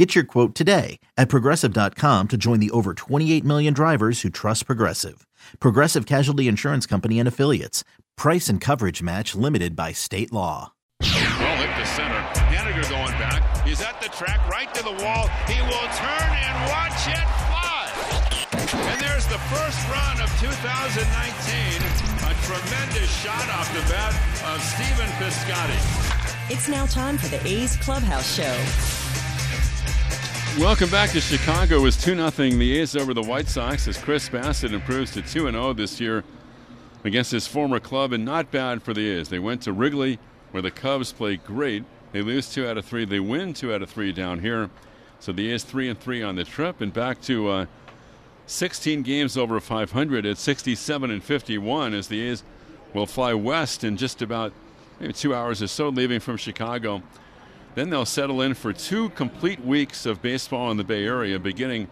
Get your quote today at progressive.com to join the over 28 million drivers who trust Progressive. Progressive Casualty Insurance Company and Affiliates. Price and coverage match limited by state law. Well hit to center. Haniger going back. He's at the track, right to the wall. He will turn and watch it fly. And there's the first run of 2019. A tremendous shot off the bat of Stephen Piscotty. It's now time for the A's Clubhouse Show. Welcome back to Chicago. It was 2 0 the A's over the White Sox as Chris Bassitt improves to 2 0 this year against his former club, and not bad for the A's. They went to Wrigley, where the Cubs play great. They lose two out of three. They win two out of three down here. So the A's 3 and 3 on the trip, and back to uh, 16 games over 500 at 67 and 51 as the A's will fly west in just about maybe two hours or so, leaving from Chicago. Then they'll settle in for two complete weeks of baseball in the Bay Area, beginning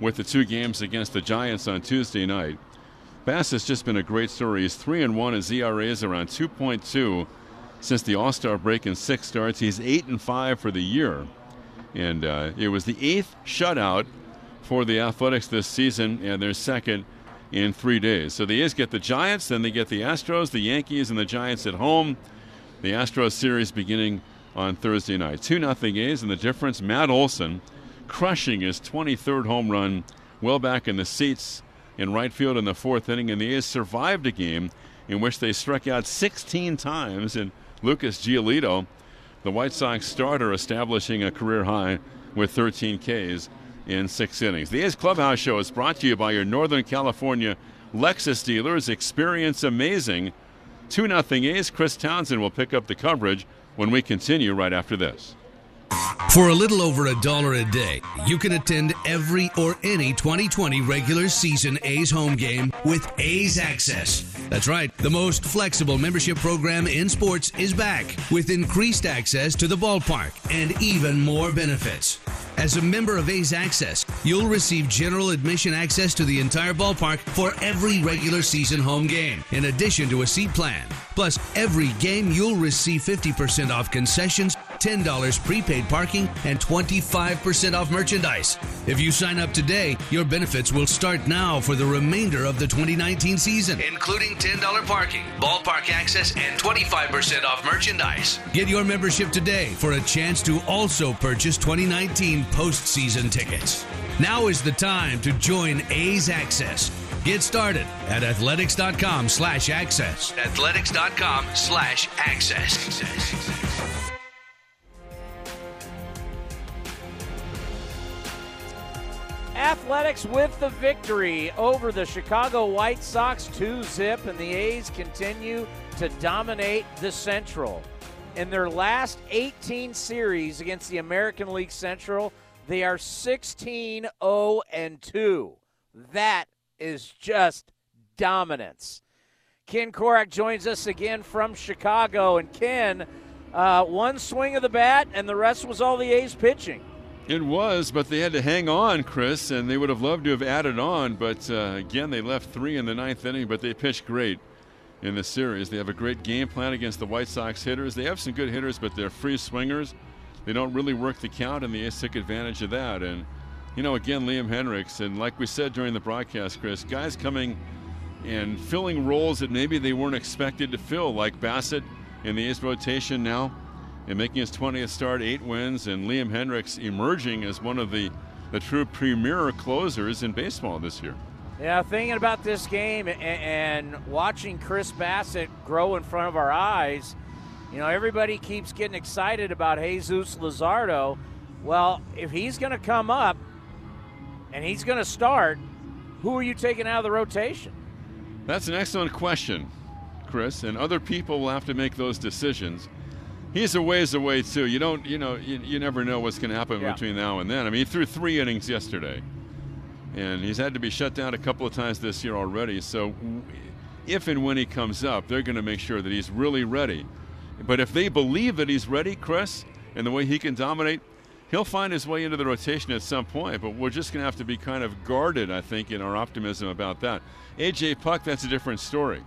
with the two games against the Giants on Tuesday night. Bass has just been a great story. He's 3 and 1. His ERA is around 2.2 since the All Star break in six starts. He's 8 and 5 for the year. And uh, it was the eighth shutout for the Athletics this season, and their second in three days. So the A's get the Giants, then they get the Astros, the Yankees, and the Giants at home. The Astros series beginning on Thursday night. 2 0 A's, and the difference Matt Olson crushing his 23rd home run well back in the seats in right field in the fourth inning, and the A's survived a game in which they struck out 16 times, and Lucas Giolito, the White Sox starter, establishing a career high with 13 Ks in six innings. The A's Clubhouse Show is brought to you by your Northern California Lexus dealers. Experience amazing. 2 0 A's. Chris Townsend will pick up the coverage when we continue right after this. For a little over a dollar a day, you can attend every or any 2020 regular season A's home game with A's Access. That's right, the most flexible membership program in sports is back with increased access to the ballpark and even more benefits. As a member of A's Access, you'll receive general admission access to the entire ballpark for every regular season home game, in addition to a seat plan. Plus, every game you'll receive 50% off concessions, $10 prepaid parking, and 25% off merchandise. If you sign up today, your benefits will start now for the remainder of the 2019 season, including $10 parking, ballpark access, and 25% off merchandise. Get your membership today for a chance to also purchase 2019 postseason tickets. Now is the time to join A's Access. Get started at athletics.com slash access. Athletics.com slash access. Athletics with the victory over the Chicago White Sox 2 zip, and the A's continue to dominate the Central. In their last 18 series against the American League Central, they are 16 0 and 2. That is just dominance. Ken Korach joins us again from Chicago. And Ken, uh, one swing of the bat, and the rest was all the A's pitching. It was, but they had to hang on, Chris, and they would have loved to have added on. But uh, again, they left three in the ninth inning, but they pitched great in the series. They have a great game plan against the White Sox hitters. They have some good hitters, but they're free swingers. They don't really work the count, and the A's took advantage of that. And, you know, again, Liam Hendriks, and like we said during the broadcast, Chris, guys coming and filling roles that maybe they weren't expected to fill, like Bassitt in the A's rotation now and making his 20th start, eight wins, and Liam Hendriks emerging as one of the, the true premier closers in baseball this year. Yeah, thinking about this game and, and watching Chris Bassitt grow in front of our eyes, you know, everybody keeps getting excited about Jesus Luzardo. Well, if he's going to come up and he's going to start, who are you taking out of the rotation? That's an excellent question, Chris, and other people will have to make those decisions he's a ways away too. You don't, you know, you, you never know what's going to happen yeah. between now and then. I mean, he threw three innings yesterday, and he's had to be shut down a couple of times this year already. So if and when he comes up, they're going to make sure that he's really ready. But if they believe that he's ready, Chris, and the way he can dominate, he'll find his way into the rotation at some point. But we're just going to have to be kind of guarded, I think, in our optimism about that. AJ Puk, that's a different story.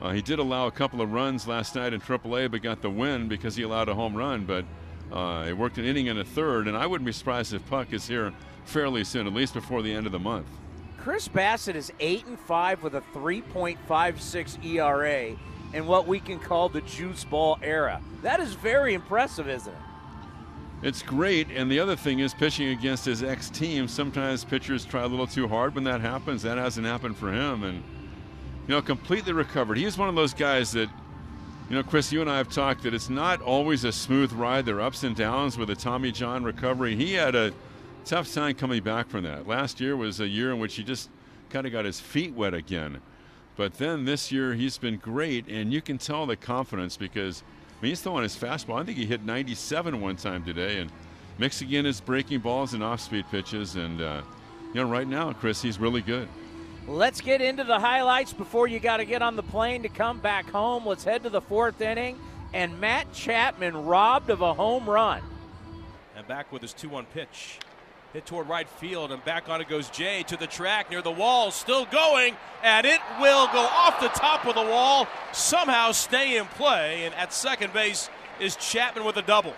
Uh, he did allow a couple of runs last night in AAA, but got the win because he allowed a home run. But uh, he worked an inning and a third, and I wouldn't be surprised if Puk is here fairly soon, at least before the end of the month. Chris Bassitt is eight and five with a 3.56 ERA in what we can call the juice ball era. That is very impressive, isn't it? It's great, and the other thing is pitching against his ex team. Sometimes pitchers try a little too hard when that happens. That hasn't happened for him, and you know, completely recovered. He's one of those guys that, you know, Chris, you and I have talked that it's not always a smooth ride. There are ups and downs with a Tommy John recovery. He had a tough time coming back from that. Last year was a year in which he just kind of got his feet wet again. But then this year he's been great, and you can tell the confidence because I mean, he's throwing his fastball. I think he hit 97 one time today, and mixing in his breaking balls and off-speed pitches. And uh, you know, right now, Chris, he's really good. Let's get into the highlights before you got to get on the plane to come back home. Let's head to the fourth inning, and Matt Chapman robbed of a home run. And back with his 2-1 pitch hit toward right field, and back on it goes Jay to the track near the wall, still going, and it will go off the top of the wall, somehow stay in play, and at second base is Chapman with a double.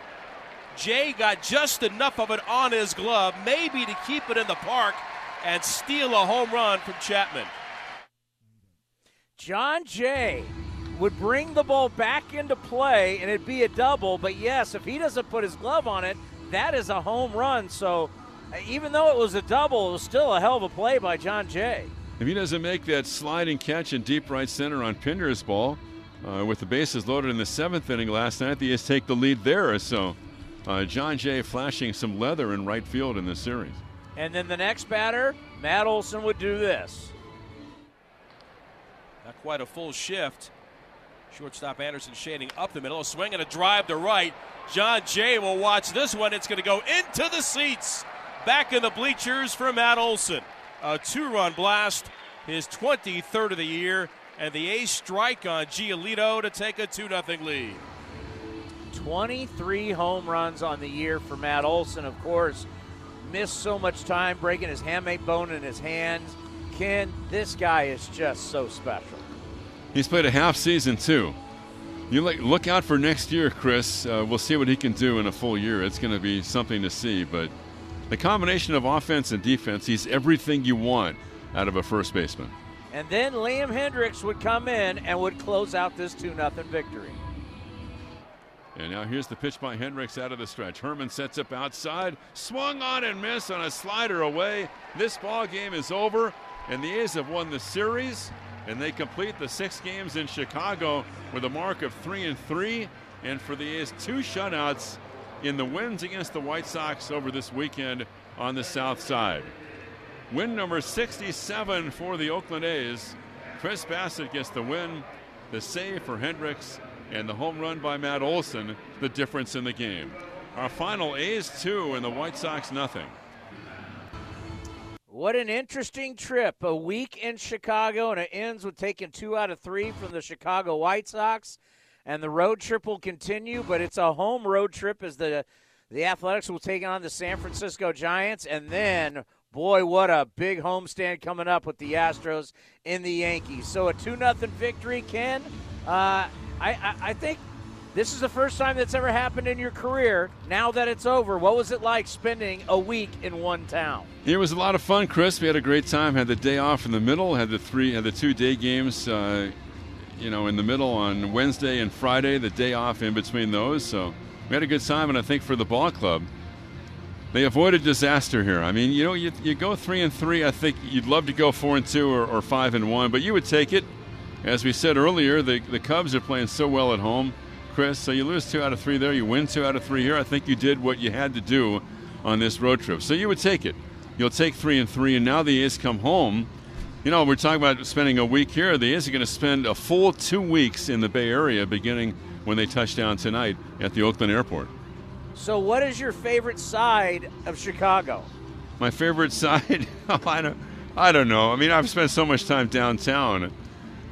Jay got just enough of it on his glove, maybe to keep it in the park and steal a home run from Chapman. Jon Jay would bring the ball back into play and it'd be a double, but yes, if he doesn't put his glove on it, that is a home run. So even though it was a double, it was still a hell of a play by Jon Jay. If he doesn't make that sliding catch in deep right center on Pinder's ball, uh, with the bases loaded in the seventh inning last night, the A's take the lead there. So uh, Jon Jay flashing some leather in right field in this series. And then the next batter, Matt Olson would do this. Not quite a full shift. Shortstop Anderson shading up the middle, a swing and a drive to right. Jon Jay will watch this one. It's going to go into the seats back in the bleachers for Matt Olson. A two run blast, his 23rd of the year, and the A's strike on Giolito to take a 2 0 lead. 23 home runs on the year for Matt Olson, of course. Missed so much time breaking his hamate bone in his hands. Ken, this guy is just so special. He's played a half season too. You look, look out for next year, Chris. Uh, we'll see what he can do in a full year. It's going to be something to see, but the combination of offense and defense, he's everything you want out of a first baseman. And then Liam Hendriks would come in and would close out this 2 0 victory. And now here's the pitch by Hendriks out of the stretch. Herrmann sets up outside, swung on and missed on a slider away. This ball game is over, and the A's have won the series, and they complete the six games in Chicago with a mark of three and three. And for the A's, two shutouts in the wins against the White Sox over this weekend on the South Side. Win number 67 for the Oakland A's. Chris Bassitt gets the win, the save for Hendriks, and the home run by Matt Olson, the difference in the game. Our final A's two and the White Sox nothing. What an interesting trip. A week in Chicago, and it ends with taking two out of three from the Chicago White Sox and the road trip will continue, but it's a home road trip as the the Athletics will take on the San Francisco Giants, and then boy, what a big homestand coming up with the Astros in the Yankees. So a two nothing victory, Ken. Uh, I, I, I think this is the first time that's ever happened in your career. Now that it's over, what was it like spending a week in one town? It was a lot of fun, Chris. We had a great time. Had the day off in the middle. Had the three, had the two day games. Uh, you know, in the middle on Wednesday and Friday, the day off in between those. So we had a good time, and I think for the ball club, they avoided disaster here. I mean, you know, you, you go three and three. I think you'd love to go four and two or, or five and one, but you would take it. As we said earlier, the the Cubs are playing so well at home, Chris. So you lose two out of three there, you win two out of three here. I think you did what you had to do on this road trip. So you would take it. You'll take three and three, and now the A's come home you know, we're talking about spending a week here. The A's are going to spend a full two weeks in the Bay Area beginning when they touch down tonight at the Oakland airport. So, what is your favorite side of Chicago? My favorite side? oh, I don't, I don't know. I mean, I've spent so much time downtown.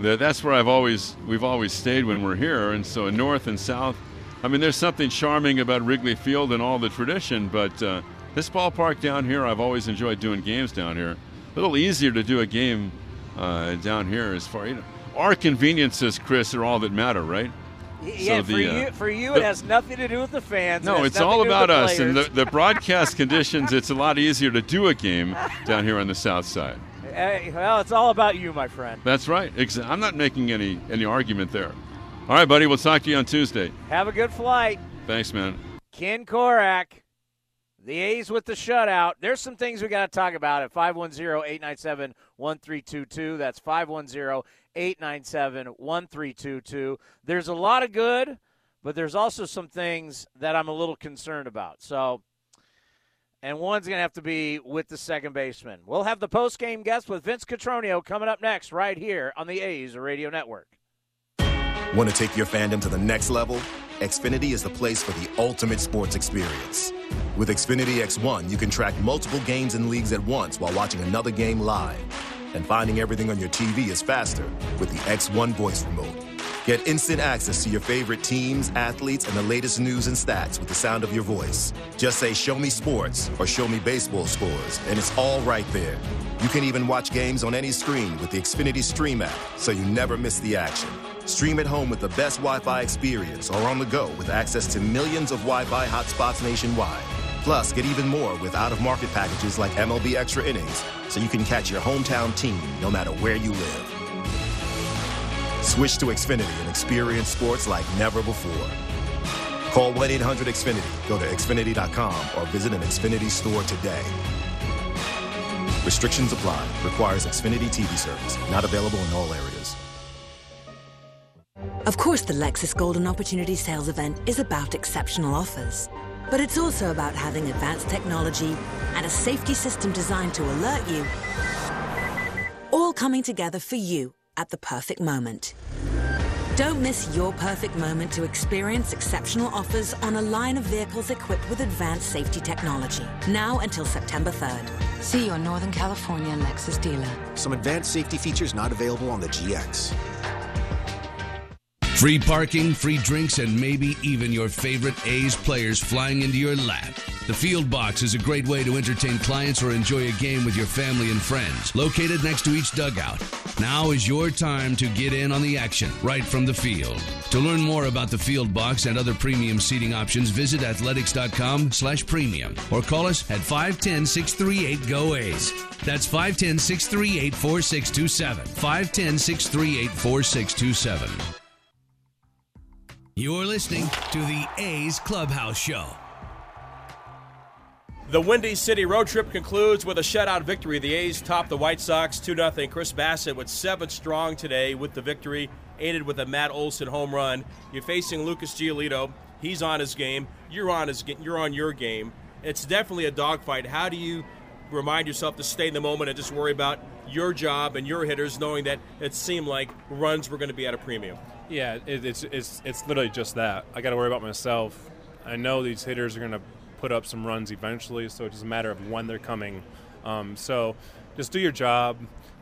that that's where I've always we've always stayed when we're here, and so north and south. I mean, there's something charming about Wrigley Field and all the tradition, but uh, this ballpark down here, I've always enjoyed doing games down here. A little easier to do a game uh, down here as far you know. Our conveniences, Chris, are all that matter, right? Yeah, So for the, uh, you, for you, the- it has nothing to do with the fans. No, has it's all to do with about us and the, the broadcast conditions. It's a lot easier to do a game down here on the south side. Hey, well, it's all about you, my friend. That's right. I'm not making any any argument there. All right, buddy. We'll talk to you on Tuesday. Have a good flight. Thanks, man. Ken Korach, the A's with the shutout. There's some things we got to talk about at 510-897-1322. That's 510-897-1322. There's a lot of good, but there's also some things that I'm a little concerned about. So, and one's going to have to be with the second baseman. We'll have the post-game guest with Vince Cotroneo coming up next right here on the A's Radio Network. Want to take your fandom to the next level? Xfinity is the place for the ultimate sports experience. With Xfinity X1, you can track multiple games and leagues at once while watching another game live. And finding everything on your TV is faster with the X1 voice remote. Get instant access to your favorite teams, athletes, and the latest news and stats with the sound of your voice. Just say, Show me sports or Show me baseball scores, and it's all right there. You can even watch games on any screen with the Xfinity Stream app, so you never miss the action. Stream at home with the best Wi Fi experience or on the go with access to millions of Wi Fi hotspots nationwide. Plus, get even more with out of market packages like MLB Extra Innings, so you can catch your hometown team no matter where you live. Switch to Xfinity and experience sports like never before. Call 1 800 Xfinity, go to Xfinity.com, or visit an Xfinity store today. Restrictions apply. Requires Xfinity TV service. Not available in all areas. Of course, the Lexus Golden Opportunity Sales Event is about exceptional offers. But it's also about having advanced technology and a safety system designed to alert you. All coming together for you at the perfect moment. Don't miss your perfect moment to experience exceptional offers on a line of vehicles equipped with advanced safety technology. Now until September 3rd. See your Northern California Lexus dealer. Some advanced safety features not available on the GX. Free parking, free drinks, and maybe even your favorite A's players flying into your lap. The Field Box is a great way to entertain clients or enjoy a game with your family and friends. Located next to each dugout. Now is your time to get in on the action right from the field. To learn more about the Field Box and other premium seating options, visit athletics.com slash premium or call us at 510-638-GO-A's. That's 510-638-4627. 510-638-4627. You're listening to the A's Clubhouse Show. The Windy City road trip concludes with a shutout victory. The A's top the White Sox 2 0. Chris Bassitt with seven strong today with the victory, aided with a Matt Olson home run. You're facing Lucas Giolito. He's on his game. You're on his. You're on your game. It's definitely a dogfight. How do you remind yourself to stay in the moment and just worry about your job and your hitters, knowing that it seemed like runs were going to be at a premium? Yeah, it, it's it's it's literally just that. I got to worry about myself. I know these hitters are going to put up some runs eventually, so it's just a matter of when they're coming. Um, so just do your job.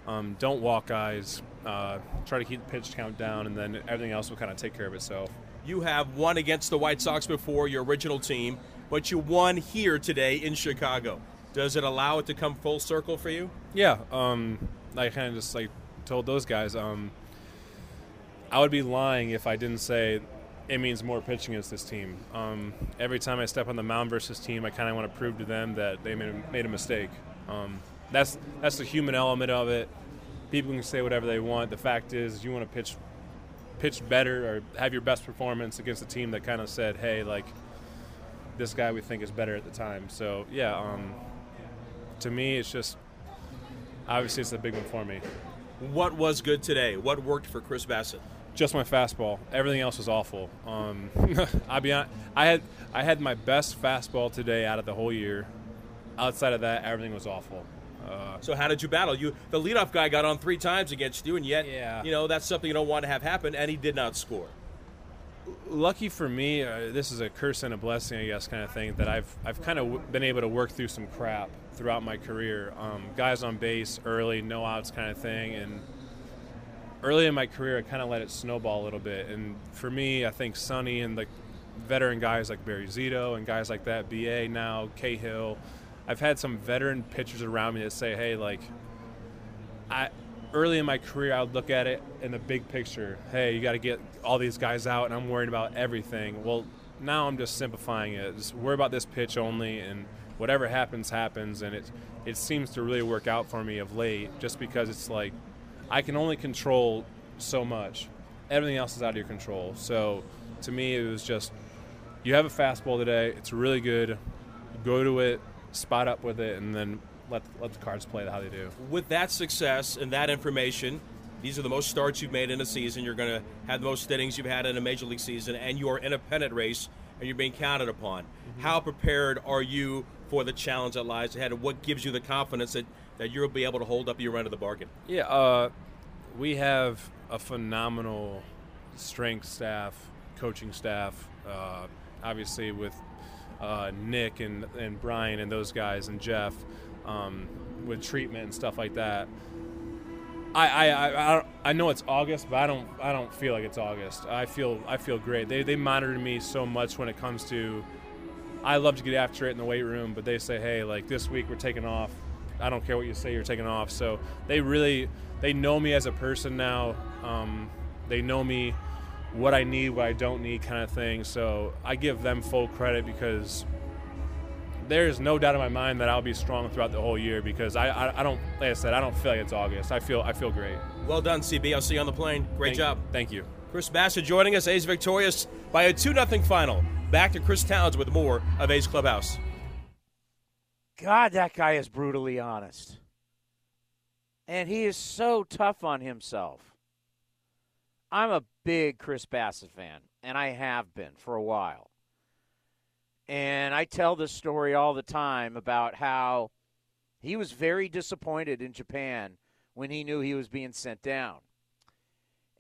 Um, don't walk guys. Uh, try to keep the pitch count down, and then everything else will kind of take care of itself. You have won against the White Sox before, your original team, but you won here today in Chicago. Does it allow it to come full circle for you? Yeah, um, I kind of just like told those guys. Um, I would be lying if I didn't say it means more pitching against this team. Um, every time I step on the mound versus team, I kind of want to prove to them that they made a, made a mistake. Um, that's that's the human element of it. People can say whatever they want. The fact is, you want to pitch pitch better or have your best performance against a team that kind of said, "Hey, like this guy we think is better at the time." So yeah, um, to me, it's just obviously it's a big one for me. What was good today? What worked for Chris Bassitt? Just my fastball. Everything else was awful. Um, I'll be honest. I had I had my best fastball today out of the whole year. Outside of that, everything was awful. Uh, So how did you battle? You the leadoff guy got on three times against you, and yet Yeah. you know that's something you don't want to have happen, and he did not score. lucky for me, uh, this is a curse and a blessing, I guess, kind of thing. That I've I've kind of w- been able to work through some crap throughout my career. Um, guys on base early, no outs, kind of thing, and early in my career, I kind of let it snowball a little bit. And for me, I think Sonny and the veteran guys like Barry Zito and guys like that, BA now, Cahill, I've had some veteran pitchers around me that say, hey, like, I early in my career, I would look at it in the big picture. Hey, you got to get all these guys out, and I'm worried about everything. Well, now I'm just simplifying it. Just worry about this pitch only, and whatever happens, happens. And it it seems to really work out for me of late, just because it's like I can only control so much. Everything else is out of your control. So to me, it was just you have a fastball today. It's really good. Go to it, spot up with it, and then let let the cards play how they do. With that success and that information, these are the most starts you've made in a season. You're going to have the most innings you've had in a major league season, and you're in a pennant race, and you're being counted upon. Mm-hmm. How prepared are you for the challenge that lies ahead, and what gives you the confidence that, that you'll be able to hold up your end of the bargain? Yeah, uh, we have a phenomenal strength staff, coaching staff. Uh, obviously, with uh, Nick and, and Brian and those guys and Jeff um, with treatment and stuff like that. I, I, I, I know it's August, but I don't I don't feel like it's August. I feel I feel great. They they monitor me so much when it comes to. I love to get after it in the weight room, but they say, hey, like this week we're taking off. I don't care what you say, you're taking off. So they really they know me as a person now. Um, they know me, what I need, what I don't need, kind of thing. So I give them full credit because there's no doubt in my mind that I'll be strong throughout the whole year because I, I, I, don't like I said I don't feel like it's August. I feel I feel great. Well done, CB. I'll see you on the plane. Great thank, job. Thank you. Chris Bassitt joining us. A's victorious by a two 0 final. Back to Chris Towns with more of A's Clubhouse. God, that guy is brutally honest, and he is so tough on himself. I'm a big Chris Bassitt fan, and I have been for a while. And I tell this story all the time about how he was very disappointed in Japan when he knew he was being sent down.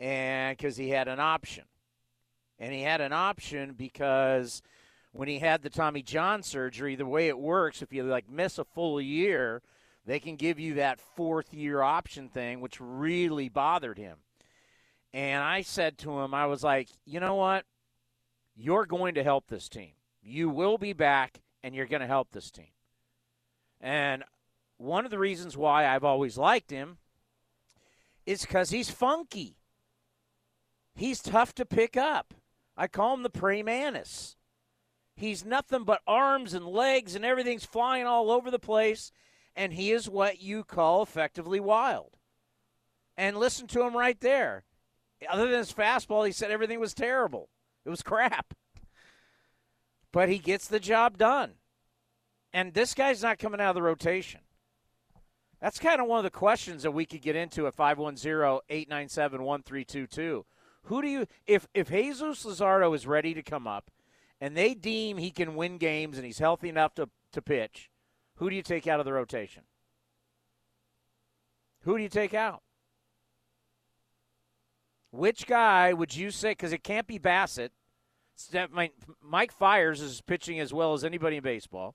And because he had an option. And he had an option because when he had the Tommy John surgery, the way it works, if you like miss a full year, they can give you that fourth year option thing, which really bothered him. And I said to him, I was like, you know what? You're going to help this team. You will be back and you're going to help this team. And one of the reasons why I've always liked him is because he's funky. He's tough to pick up. I call him the praying mantis. He's nothing but arms and legs and everything's flying all over the place, and he is what you call effectively wild. And listen to him right there. Other than his fastball, he said everything was terrible. It was crap but he gets the job done. And this guy's not coming out of the rotation. That's kind of one of the questions that we could get into at 510-897-1322. Who do you if if Jesus Luzardo is ready to come up and they deem he can win games and he's healthy enough to, to pitch, who do you take out of the rotation? Who do you take out? Which guy would you say because it can't be Bassitt Mike Fiers is pitching as well as anybody in baseball.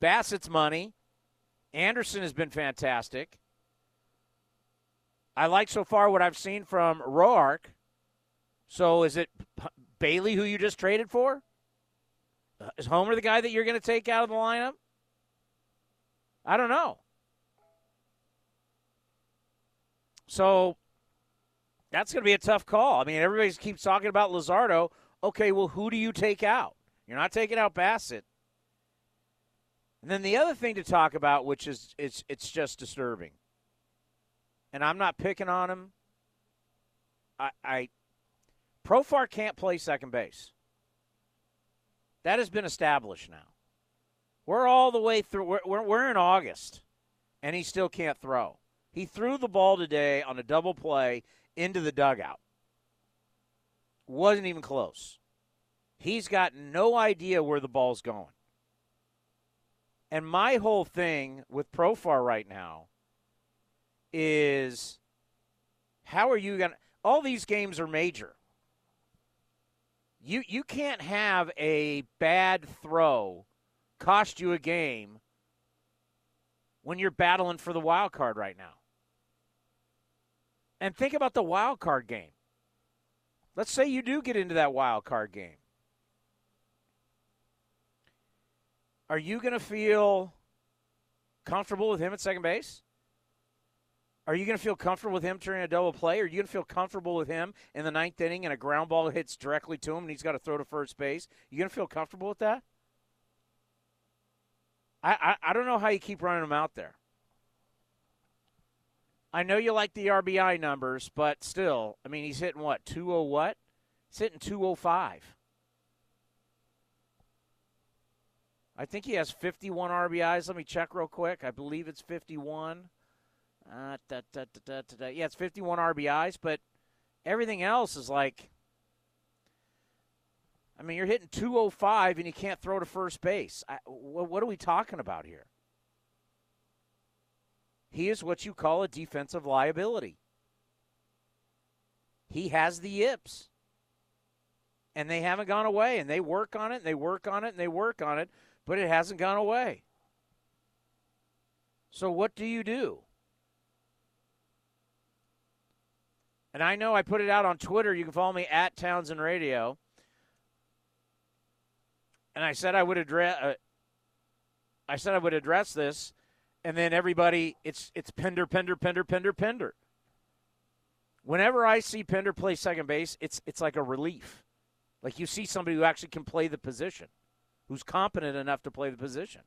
Bassitt's money. Anderson has been fantastic. I like so far what I've seen from Roark. So is it Bailey who you just traded for? Uh, is Homer the guy that you're going to take out of the lineup? I don't know. So that's going to be a tough call. I mean, everybody keeps talking about Luzardo okay, well, who do you take out? You're not taking out Bassitt. And then the other thing to talk about, which is it's it's just disturbing. And I'm not picking on him. I, I Profar can't play second base. That has been established now. We're all the way through. We're, we're, we're in August, and he still can't throw. He threw the ball today on a double play into the dugout. Wasn't even close. He's got no idea where the ball's going. And my whole thing with Profar right now is how are you going to all these games are major. You you can't have a bad throw cost you a game when you're battling for the wild card right now. And think about the wild card game. Let's say you do get into that wild card game. Are you going to feel comfortable with him at second base? Are you going to feel comfortable with him turning a double play? Are you going to feel comfortable with him in the ninth inning and a ground ball hits directly to him and he's got to throw to first base? You going to feel comfortable with that? I, I, I don't know how you keep running him out there. I know you like the RBI numbers, but still, I mean, he's hitting what, 2 what? He's hitting 205. I think he has 51 RBIs. Let me check real quick. I believe it's 51. Uh, da, da, da, yeah, it's 51 RBIs, but everything else is like. I mean, you're hitting 205 and you can't throw to first base. I, what, what are we talking about here? He is what you call a defensive liability. He has the yips. And they haven't gone away. And they work on it, and they work on it, and they work on it, but it hasn't gone away. So what do you do? And I know I put it out on Twitter. You can follow me at Townsend Radio. And I said I would address. Uh, I said I would address this, and then everybody, it's it's Pender, Pender, Pender, Pender, Pinder. Whenever I see Pender play second base, it's it's like a relief. Like you see somebody who actually can play the position, who's competent enough to play the position.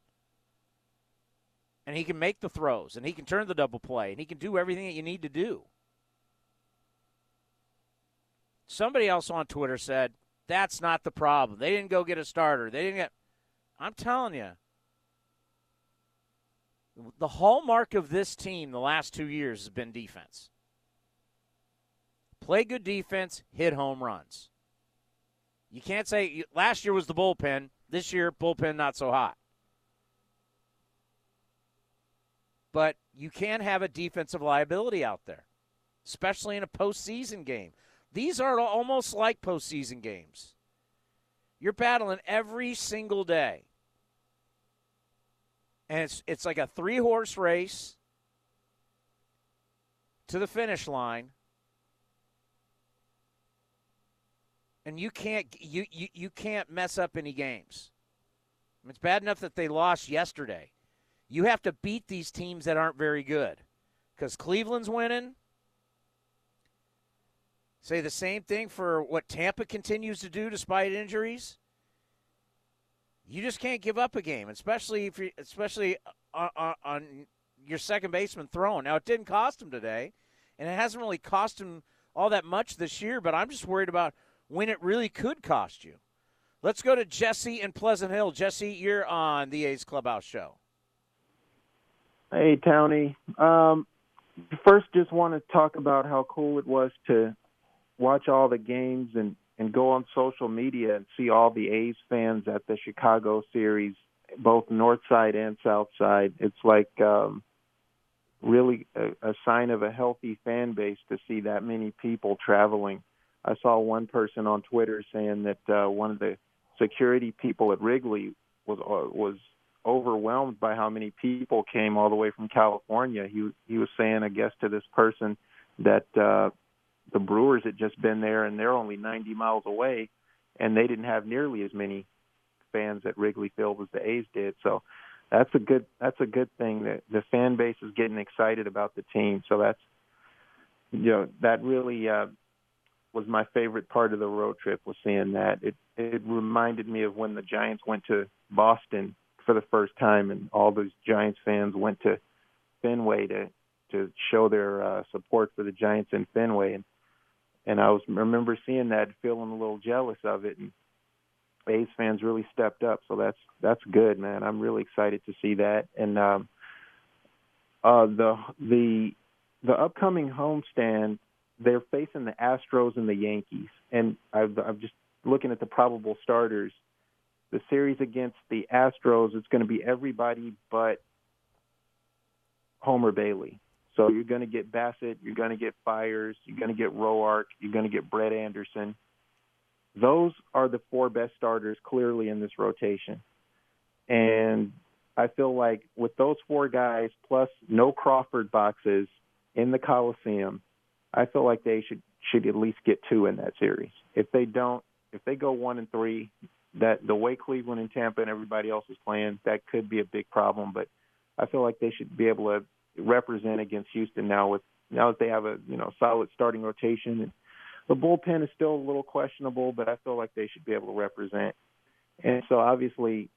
And he can make the throws, and he can turn the double play, and he can do everything that you need to do. Somebody else on Twitter said that's not the problem. They didn't go get a starter. They didn't get. I'm telling you, the hallmark of this team the last two years has been defense. Play good defense, hit home runs. You can't say last year was the bullpen. This year, bullpen not so hot. But you can have a defensive liability out there, especially in a postseason game. These are almost like postseason games. You're battling every single day. And it's it's like a three horse race to the finish line. And you can't you, you, you can't mess up any games. It's bad enough that they lost yesterday. You have to beat these teams that aren't very good. Because Cleveland's winning, Say the same thing for what Tampa continues to do despite injuries. You just can't give up a game, especially if you, especially on, on, on your second baseman throwing. Now it didn't cost him today, and it hasn't really cost him all that much this year. But I'm just worried about when it really could cost you. Let's go to Jesse in Pleasant Hill. Jesse, you're on the A's Clubhouse show. Hey, Townie. Um, first, just want to talk about how cool it was to watch all the games and and go on social media and see all the A's fans at the Chicago series, both north side and south side. It's like um, really a, a sign of a healthy fan base to see that many people traveling. I saw one person on Twitter saying that uh, one of the security people at Wrigley was uh, was overwhelmed by how many people came all the way from California. He he was saying, I guess, to this person that uh, the Brewers had just been there, and they're only 90 miles away, and they didn't have nearly as many fans at Wrigley Field as the A's did. So that's a good that's a good thing that the fan base is getting excited about the team. So that's you know that really uh, was my favorite part of the road trip was seeing that. It it reminded me of when the Giants went to Boston for the first time, and all those Giants fans went to Fenway to to show their uh, support for the Giants in Fenway, and and I was remember seeing that, feeling a little jealous of it, and A's fans really stepped up. So that's that's good, man. I'm really excited to see that. And um, uh, the the the upcoming homestand, they're facing the Astros and the Yankees, and I've, I'm just looking at the probable starters. The series against the Astros, it's going to be everybody but Homer Bailey. So you're going to get Bassitt, you're going to get Fiers, you're going to get Roark, you're going to get Brett Anderson. Those are the four best starters clearly in this rotation. And I feel like with those four guys plus no Crawford boxes in the Coliseum, I feel like they should should at least get two in that series. If they don't, if they go one and three, that the way Cleveland and Tampa and everybody else is playing, that could be a big problem. But I feel like they should be able to represent against Houston now with now that they have a you know solid starting rotation and the bullpen is still a little questionable, but I feel like they should be able to represent. And so obviously,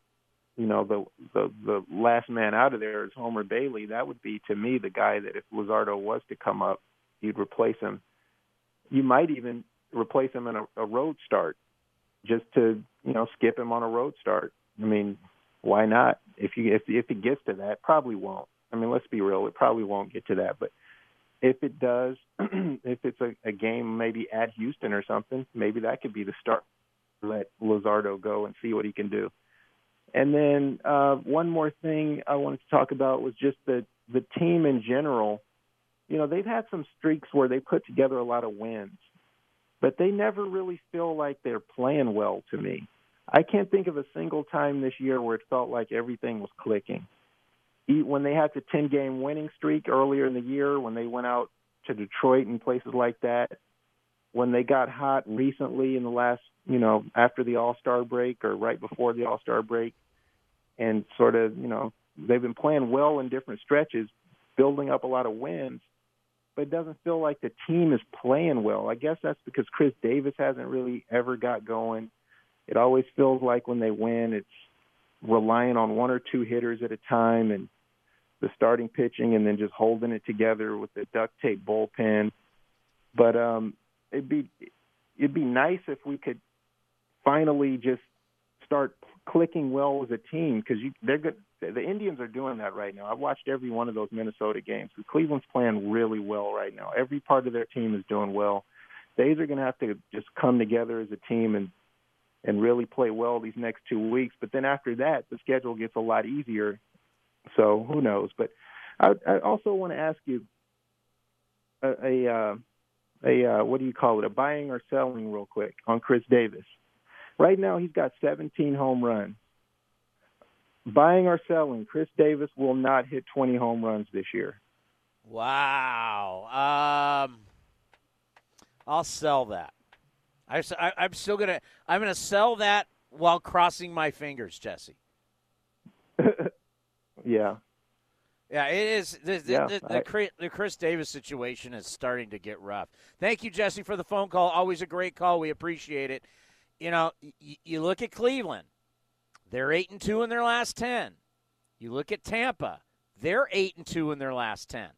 you know, the the the last man out of there is Homer Bailey. That would be to me the guy that if Luzardo was to come up, you'd replace him. You might even replace him in a, a road start, just to you know skip him on a road start. I mean, why not? If you if if it gets to that, probably won't. I mean, let's be real, it probably won't get to that, but if it does, if it's a, a game maybe at Houston or something, maybe that could be the start. Let Luzardo go and see what he can do. And then uh, one more thing I wanted to talk about was just the the team in general. You know, they've had some streaks where they put together a lot of wins, but they never really feel like they're playing well to me. I can't think of a single time this year where it felt like everything was clicking when they had the 10 game winning streak earlier in the year, when they went out to Detroit and places like that, when they got hot recently in the last, you know, after the All Star break or right before the All Star break, and sort of, you know, they've been playing well in different stretches, building up a lot of wins, but it doesn't feel like the team is playing well. I guess that's because Khris Davis hasn't really ever got going. It always feels like when they win, it's relying on one or two hitters at a time and the starting pitching and then just holding it together with the duct tape bullpen. But um it'd be it'd be nice if we could finally just start clicking well as a team because you they're good. The Indians are doing that right now. I've watched every one of those Minnesota games. Cleveland's playing really well right now. Every part of their team is doing well. The A's are going to have to just come together as a team and and really play well these next two weeks. But then after that, the schedule gets a lot easier. So who knows? But I, I also want to ask you a a, uh, a uh, what do you call it? A buying or selling real quick on Khris Davis. Right now, he's got 17 home runs. Buying or selling, Khris Davis will not hit 20 home runs this year. Wow. Um, I'll sell that. I, I, am still gonna I'm gonna sell that while crossing my fingers, Jesse. yeah. Yeah, it is. The, yeah, the, the, I, the, Khris Davis situation is starting to get rough. Thank you, Jesse, for the phone call. Always a great call. We appreciate it. You know, y- you look at Cleveland; they're eight and two in their last ten. You look at Tampa; they're eight and two in their last ten.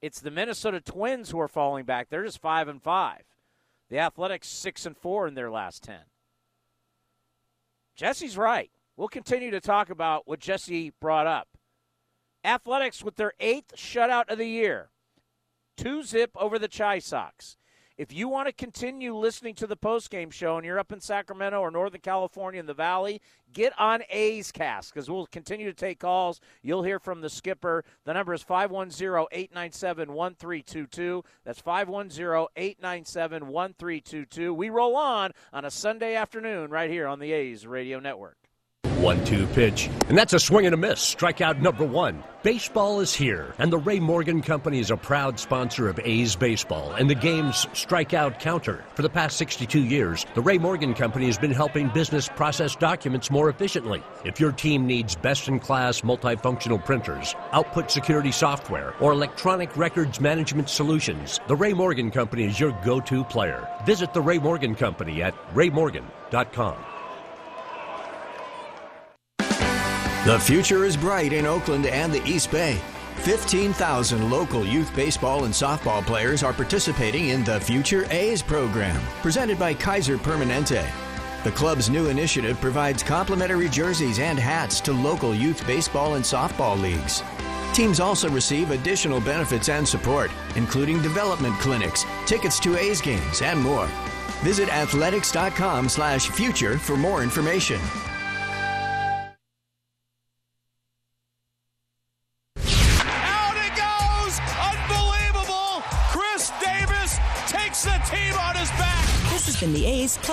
It's the Minnesota Twins who are falling back. They're just five and five. The Athletics six and four in their last ten. Jesse's right. We'll continue to talk about what Jesse brought up. Athletics with their eighth shutout of the year. Two zip over the Chi Sox. If you want to continue listening to the postgame show and you're up in Sacramento or Northern California in the Valley, get on A's Cast because we'll continue to take calls. You'll hear from the skipper. The number is 510 897 1322. That's 510 897 1322. We roll on on a Sunday afternoon right here on the A's Radio Network. One two pitch. And that's a swing and a miss. Strikeout number one. Baseball is here, and the Ray Morgan Company is a proud sponsor of A's Baseball and the game's strikeout counter. For the past 62 years, the Ray Morgan Company has been helping business process documents more efficiently. If your team needs best in class multifunctional printers, output security software, or electronic records management solutions, the Ray Morgan Company is your go to player. Visit the Ray Morgan Company at raymorgan.com. The future is bright in Oakland and the East Bay. 15,000 local youth baseball and softball players are participating in the Future A's program, presented by Kaiser Permanente. The club's new initiative provides complimentary jerseys and hats to local youth baseball and softball leagues. Teams also receive additional benefits and support, including development clinics, tickets to A's games, and more. Visit athletics.com/future for more information.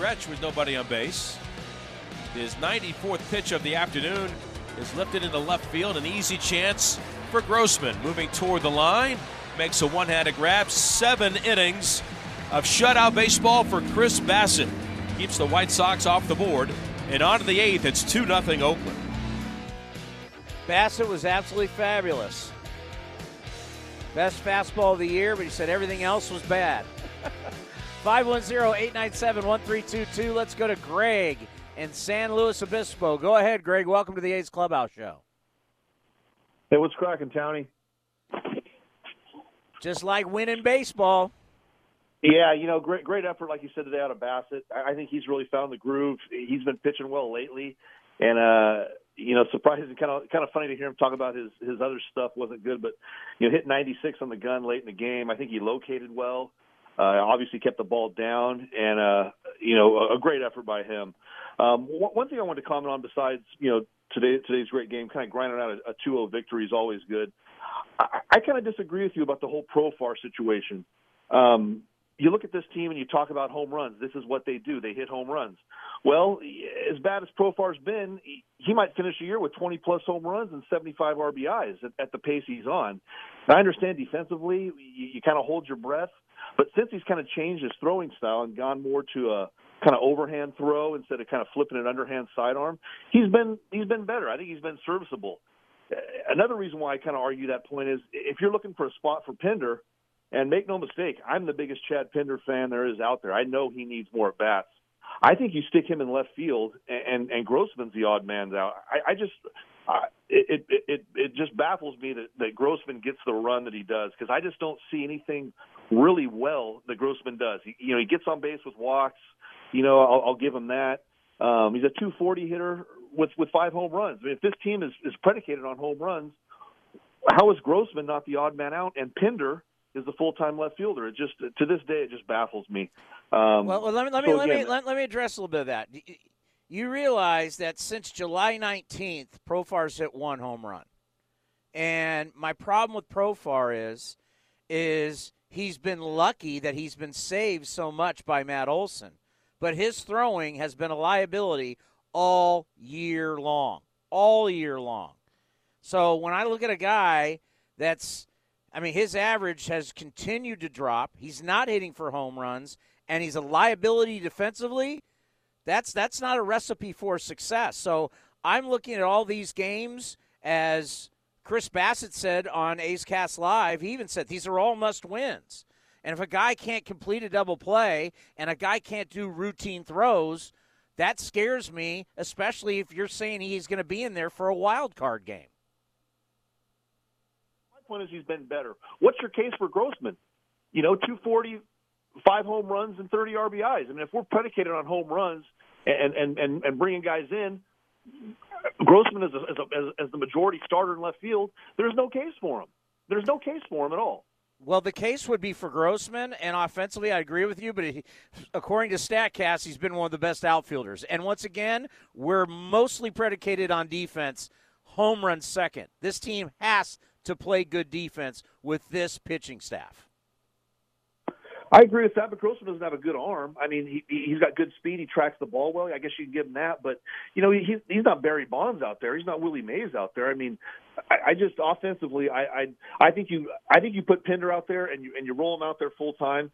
Stretch with nobody on base. His 94th pitch of the afternoon is lifted into left field. An easy chance for Grossman. Moving toward the line, makes a one-handed grab. Seven innings of shutout baseball for Chris Bassitt. Keeps the White Sox off the board. And on to the eighth, it's 2 0 Oakland. Bassitt was absolutely fabulous. Best fastball of the year, but he said everything else was bad. 510-897-1322. Let's go to Greg in San Luis Obispo. Go ahead, Greg. Welcome to the A's Clubhouse Show. Hey, what's cracking, Townie? Just like winning baseball. Yeah, you know, great great effort, like you said today, out of Bassitt. I, I think he's really found the groove. He's been pitching well lately, and uh, you know, surprising, kind of kind of funny to hear him talk about his his other stuff wasn't good, but you know, hit 96 on the gun late in the game. I think he located well. Uh, obviously kept the ball down, and uh, you know, a, great effort by him. Um, one, thing I wanted to comment on, besides you know today today's great game, kind of grinding out a, a 2-0 victory is always good. I, I kind of disagree with you about the whole Profar situation. Um, you look at this team and you talk about home runs. This is what they do. They hit home runs. Well, as bad as Profar's been, he might finish a year with 20 plus home runs and 75 RBIs at, at the pace he's on. I understand defensively, you, you kind of hold your breath, but since he's kind of changed his throwing style and gone more to a kind of overhand throw instead of kind of flipping an underhand sidearm, he's been he's been better. I think he's been serviceable. Another reason why I kind of argue that point is if you're looking for a spot for Pinder, and make no mistake, I'm the biggest Chad Pinder fan there is out there. I know he needs more at bats. I think you stick him in left field, and and, Grossman's the odd man out. I, I just uh, it, it it it just baffles me that that Grossman gets the run that he does because I just don't see anything really well that Grossman does. He, you know, he gets on base with walks. You know, I'll, I'll give him that. Um, he's a 240 hitter with with five home runs. I mean, if this team is is predicated on home runs, how is Grossman not the odd man out? And Pinder is the full time left fielder. It just to this day it just baffles me. Um, well, well, let me let so me let again, me let, let me address a little bit of that. You realize that since July 19th, Profar's hit one home run, and my problem with Profar is is he's been lucky that he's been saved so much by Matt Olson, but his throwing has been a liability all year long, all year long. So when I look at a guy that's I mean, his average has continued to drop. He's not hitting for home runs, and he's a liability defensively. That's that's not a recipe for success. So I'm looking at all these games as Chris Bassitt said on A's Cast Live. He even said these are all must wins. And if a guy can't complete a double play and a guy can't do routine throws, that scares me, especially if you're saying he's going to be in there for a wild card game My point is he's been better. What's your case for Grossman? You know, 240, five home runs and 30 RBIs. I mean, if we're predicated on home runs and and and, and bringing guys in, Grossman is, a, as, a, as the majority starter in left field, there's no case for him. There's no case for him at all. Well, the case would be for Grossman, and offensively, I agree with you. But he, according to Statcast, he's been one of the best outfielders. And once again, we're mostly predicated on defense. Home run second. This team has to play good defense with this pitching staff. I agree with that, but Grossman doesn't have a good arm. I mean, he he's got good speed. He tracks the ball well. I guess you can give him that, but you know, he's he's not Barry Bonds out there. He's not Willie Mays out there. I mean, I, I just offensively, I, I I think you I think you put Pinder out there and you and you roll him out there full time.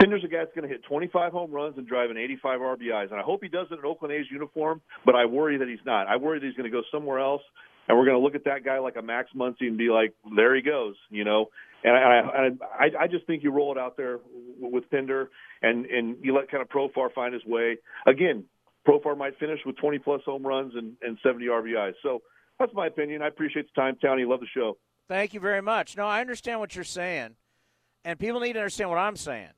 Pinder's a guy that's going to hit 25 home runs and drive an 85 RBIs, and I hope he does it in Oakland A's uniform. But I worry that he's not. I worry that he's going to go somewhere else and we're going to look at that guy like a Max Muncy and be like, there he goes, you know. And I, I, I just think you roll it out there with Pinder, and and you let kind of Profar find his way. Again, Profar might finish with 20 plus home runs and, and 70 RBIs. So that's my opinion. I appreciate the time, Tony. Love the show. Thank you very much. No, I understand what you're saying, and people need to understand what I'm saying.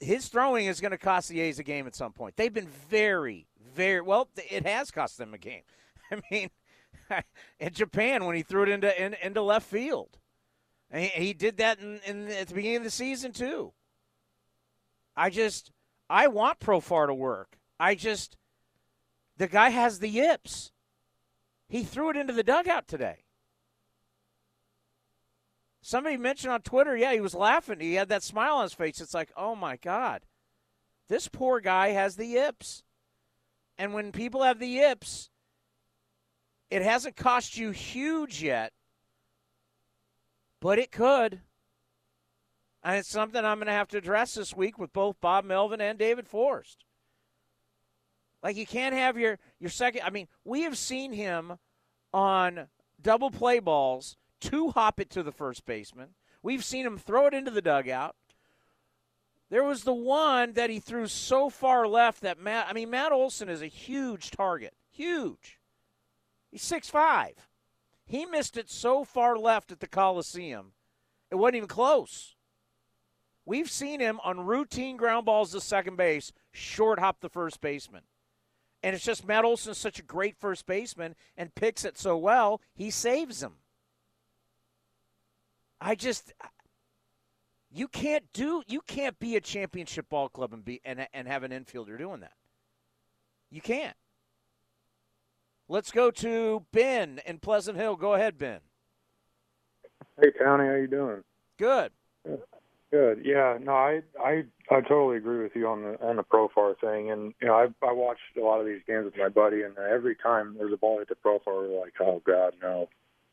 his throwing is going to cost the A's a game at some point. They've been very, very well. It has cost them a game. I mean, in Japan when he threw it into in, into left field, and he, he did that in, in, at the beginning of the season too. I just I want Profar to work. I just the guy has the yips. He threw it into the dugout today. Somebody mentioned on Twitter, yeah, he was laughing. He had that smile on his face. It's like, oh my God, this poor guy has the yips. And when people have the yips, it hasn't cost you huge yet, but it could. And it's something I'm going to have to address this week with both Bob Melvin and David Forst. Like you can't have your your second. I mean, we have seen him on double play balls to hop it to the first baseman. We've seen him throw it into the dugout. There was the one that he threw so far left that Matt, I mean, Matt Olson is a huge target. Huge. He's six five. He missed it so far left at the Coliseum, it wasn't even close. We've seen him on routine ground balls to second base, short hop the first baseman. And it's just Matt Olson is such a great first baseman and picks it so well, he saves him. I just you can't do you can't be a championship ball club and be and and have an infielder doing that. You can't. Let's go to Ben in Pleasant Hill. Go ahead, Ben. Hey, Tony, how you doing? Good. Good. Yeah. No, I I I totally agree with you on the on the Profar thing, and you know I I watched a lot of these games with my buddy, and every time there's a ball hit the Profar, we're like, oh God, no,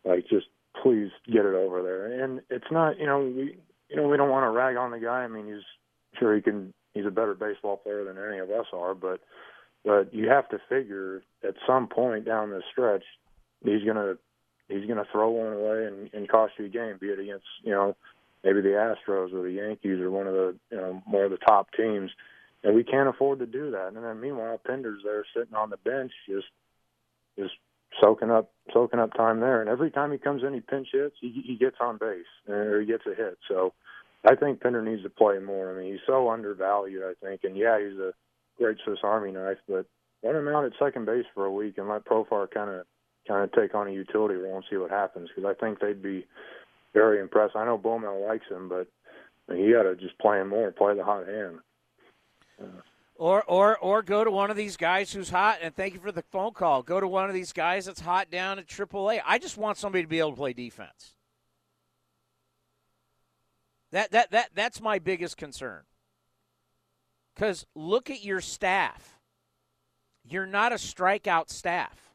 like just please get it over there. And it's not, you know, we, you know, we don't want to rag on the guy. I mean, he's sure he can. He's a better baseball player than any of us are, but but you have to figure at some point down the stretch, he's gonna he's gonna throw one away and, and cost you a game, be it against you know maybe the Astros or the Yankees or one of the you know more of the top teams. And we can't afford to do that. And then meanwhile, Pinder's there sitting on the bench, just just soaking up soaking up time there. And every time he comes in, he pinch hits. He, he gets on base or he gets a hit. So I think Pinder needs to play more. I mean, he's so undervalued. I think, and yeah, he's a great Swiss Army knife, but let him out at second base for a week and let Profar kind of kind of take on a utility role and see what happens. Because I think they'd be very impressed. I know Bowmel likes him, but he got to just play him more, play the hot hand. Uh, or, or, or go to one of these guys who's hot. And thank you for the phone call. Go to one of these guys that's hot down at AAA. I just want somebody to be able to play defense. That that that that's my biggest concern. Cuz look at your staff. You're not a strikeout staff.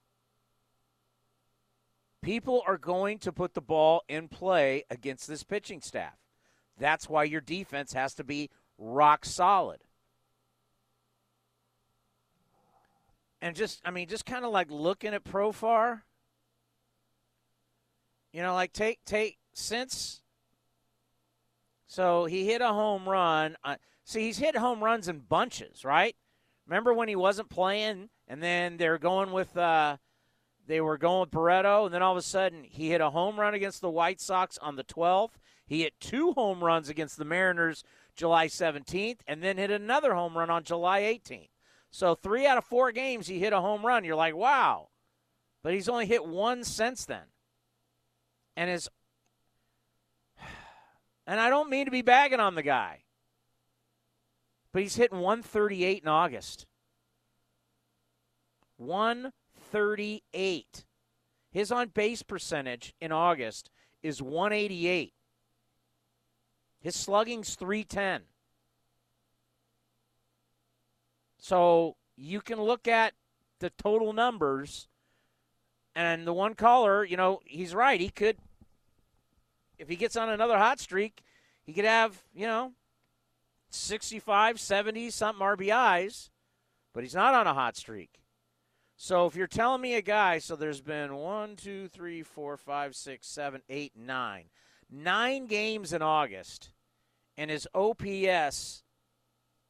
People are going to put the ball in play against this pitching staff. That's why your defense has to be rock solid. and just I mean just kind of like looking at Profar. You know, like take take since. So he hit a home run. Uh, see, he's hit home runs in bunches, right? Remember when he wasn't playing, and then they're going with uh, they were going with Barreto, and then all of a sudden he hit a home run against the White Sox on the 12th. He hit two home runs against the Mariners July 17th, and then hit another home run on July 18th. So three out of four games he hit a home run. You're like, wow. But he's only hit one since then. And his and I don't mean to be bagging on the guy. But he's hitting 138 in August. 138. His on base percentage in August is 188. His slugging's 310. So you can look at the total numbers, and the one caller, you know, he's right. He could, if he gets on another hot streak, he could have, you know, 65, 70 something RBIs, but he's not on a hot streak. So if you're telling me a guy, so there's been one, two, three, four, five, six, seven, eight, nine, nine games in August, and his OPS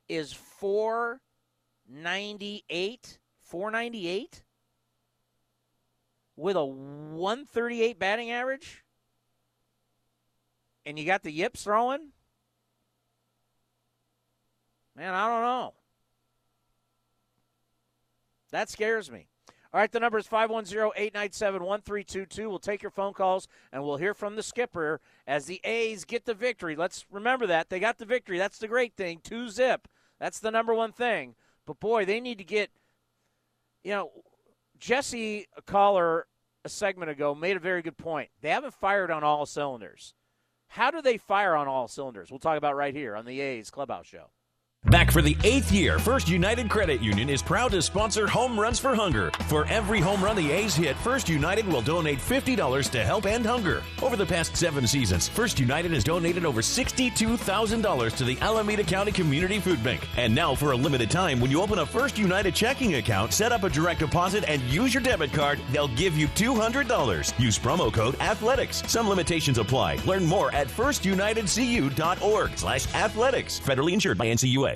is 498, 498 with a 138 batting average, and you got the yips throwing. Man, I don't know. That scares me. All right, the number is 510 897 1322. We'll take your phone calls and we'll hear from the skipper as the A's get the victory. Let's remember that. They got the victory. That's the great thing. Two zip. That's the number one thing. But boy, they need to get, you know, Jesse, a caller a segment ago, made a very good point. They haven't fired on all cylinders. How do they fire on all cylinders? We'll talk about right here on the A's Clubhouse Show. Back for the eighth year, First United Credit Union is proud to sponsor Home Runs for Hunger. For every home run the A's hit, First United will donate $50 to help end hunger. Over the past seven seasons, First United has donated over $62,000 to the Alameda County Community Food Bank. And now, for a limited time, when you open a First United checking account, set up a direct deposit, and use your debit card, they'll give you $200. Use promo code ATHLETICS. Some limitations apply. Learn more at firstunitedcu.org slash athletics. Federally insured by NCUA.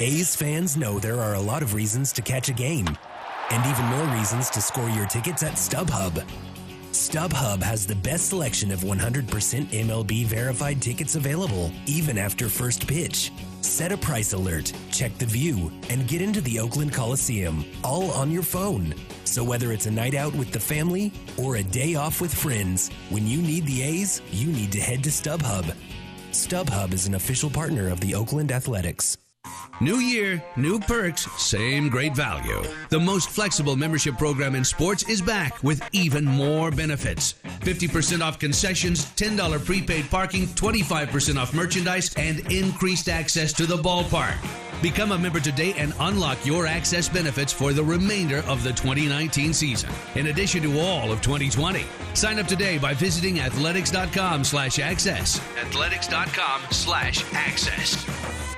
A's fans know there are a lot of reasons to catch a game, and even more reasons to score your tickets at StubHub. StubHub has the best selection of 100% MLB verified tickets available, even after first pitch. Set a price alert, check the view, and get into the Oakland Coliseum, all on your phone. So whether it's a night out with the family or a day off with friends, when you need the A's, you need to head to StubHub. StubHub is an official partner of the Oakland Athletics. New year, new perks, same great value. The most flexible membership program in sports is back with even more benefits 50% off concessions, $10 prepaid parking, 25% off merchandise, and increased access to the ballpark. Become a member today and unlock your access benefits for the remainder of the 2019 season, in addition to all of 2020. Sign up today by visiting athletics.com slash access. Athletics.com slash access.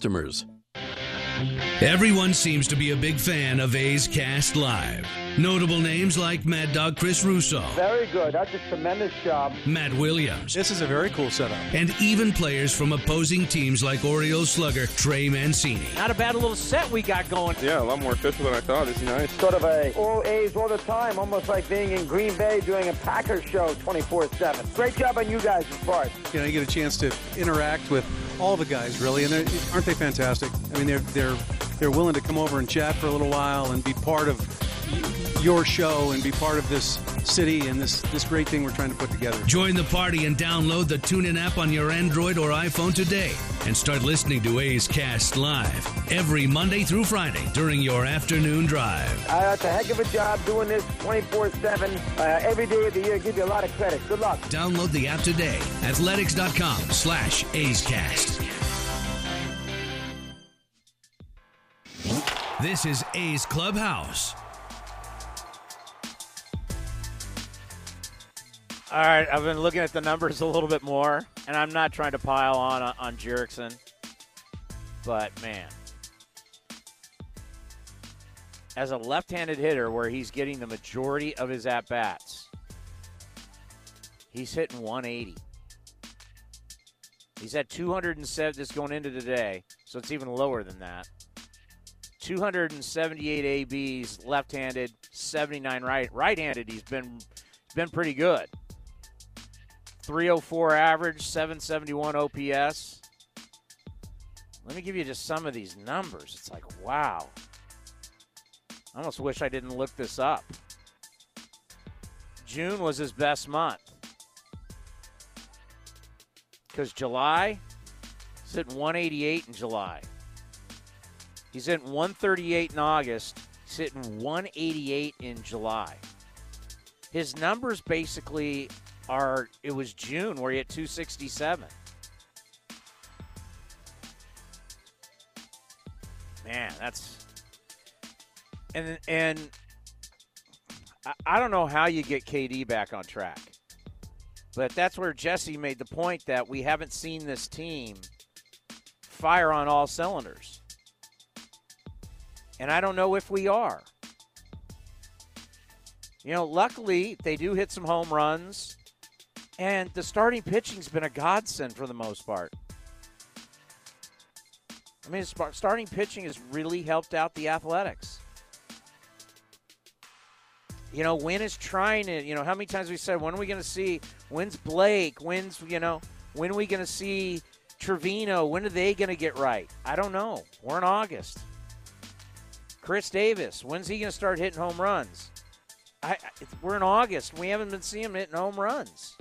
customers. Everyone seems to be a big fan of A's Cast Live. Notable names like Mad Dog Chris Russo, Very good. That's a tremendous job. Matt Williams, This is a very cool setup. and even players from opposing teams like Orioles slugger Trey Mancini. Not a bad little set we got going. Yeah, a lot more official than I thought. It's nice. Sort of a all A's all the time, almost like being in Green Bay doing a Packers show 24-7. Great job on you guys' part. You know, you get a chance to interact with all the guys, really, and they're- aren't they fantastic? I mean, they're they're they're willing to come over and chat for a little while and be part of y- your show and be part of this city and this this great thing we're trying to put together. Join the party and download the TuneIn app on your Android or iPhone today and start listening to A's Cast Live every Monday through Friday during your afternoon drive. Uh, it's a heck of a job doing this 24-7 uh, every day of the year. Give you a lot of credit. Good luck. Download the app today. Athletics.com slash A's Cast. This is A's Clubhouse. All right, I've been looking at the numbers a little bit more, and I'm not trying to pile on uh, on Jurickson, but man, as a left-handed hitter, where he's getting the majority of his at bats, he's hitting 180. He's at 207 this going into today, so it's even lower than that. 278 ABs left-handed, 79 right right-handed. He's been been pretty good. 304 average, 771 OPS. Let me give you just some of these numbers. It's like, wow. I almost wish I didn't look this up. June was his best month. Because July, he's hitting 188 in July. He's hitting 138 in August. He's hitting 188 in July. His numbers basically it was June where he hit 267. Man, that's and and I don't know how you get KD back on track. But that's where Jesse made the point that we haven't seen this team fire on all cylinders. And I don't know if we are. You know, luckily they do hit some home runs, and the starting pitching's been a godsend for the most part. I mean, starting pitching has really helped out the Athletics. You know, Win is trying to, you know, how many times we said, when are we going to see, when's Blake, when's, you know, when are we going to see Trivino, when are they going to get right? I don't know. We're in August. Khris Davis, when's he going to start hitting home runs? I, I, we're in August. We haven't been seeing him hitting home runs.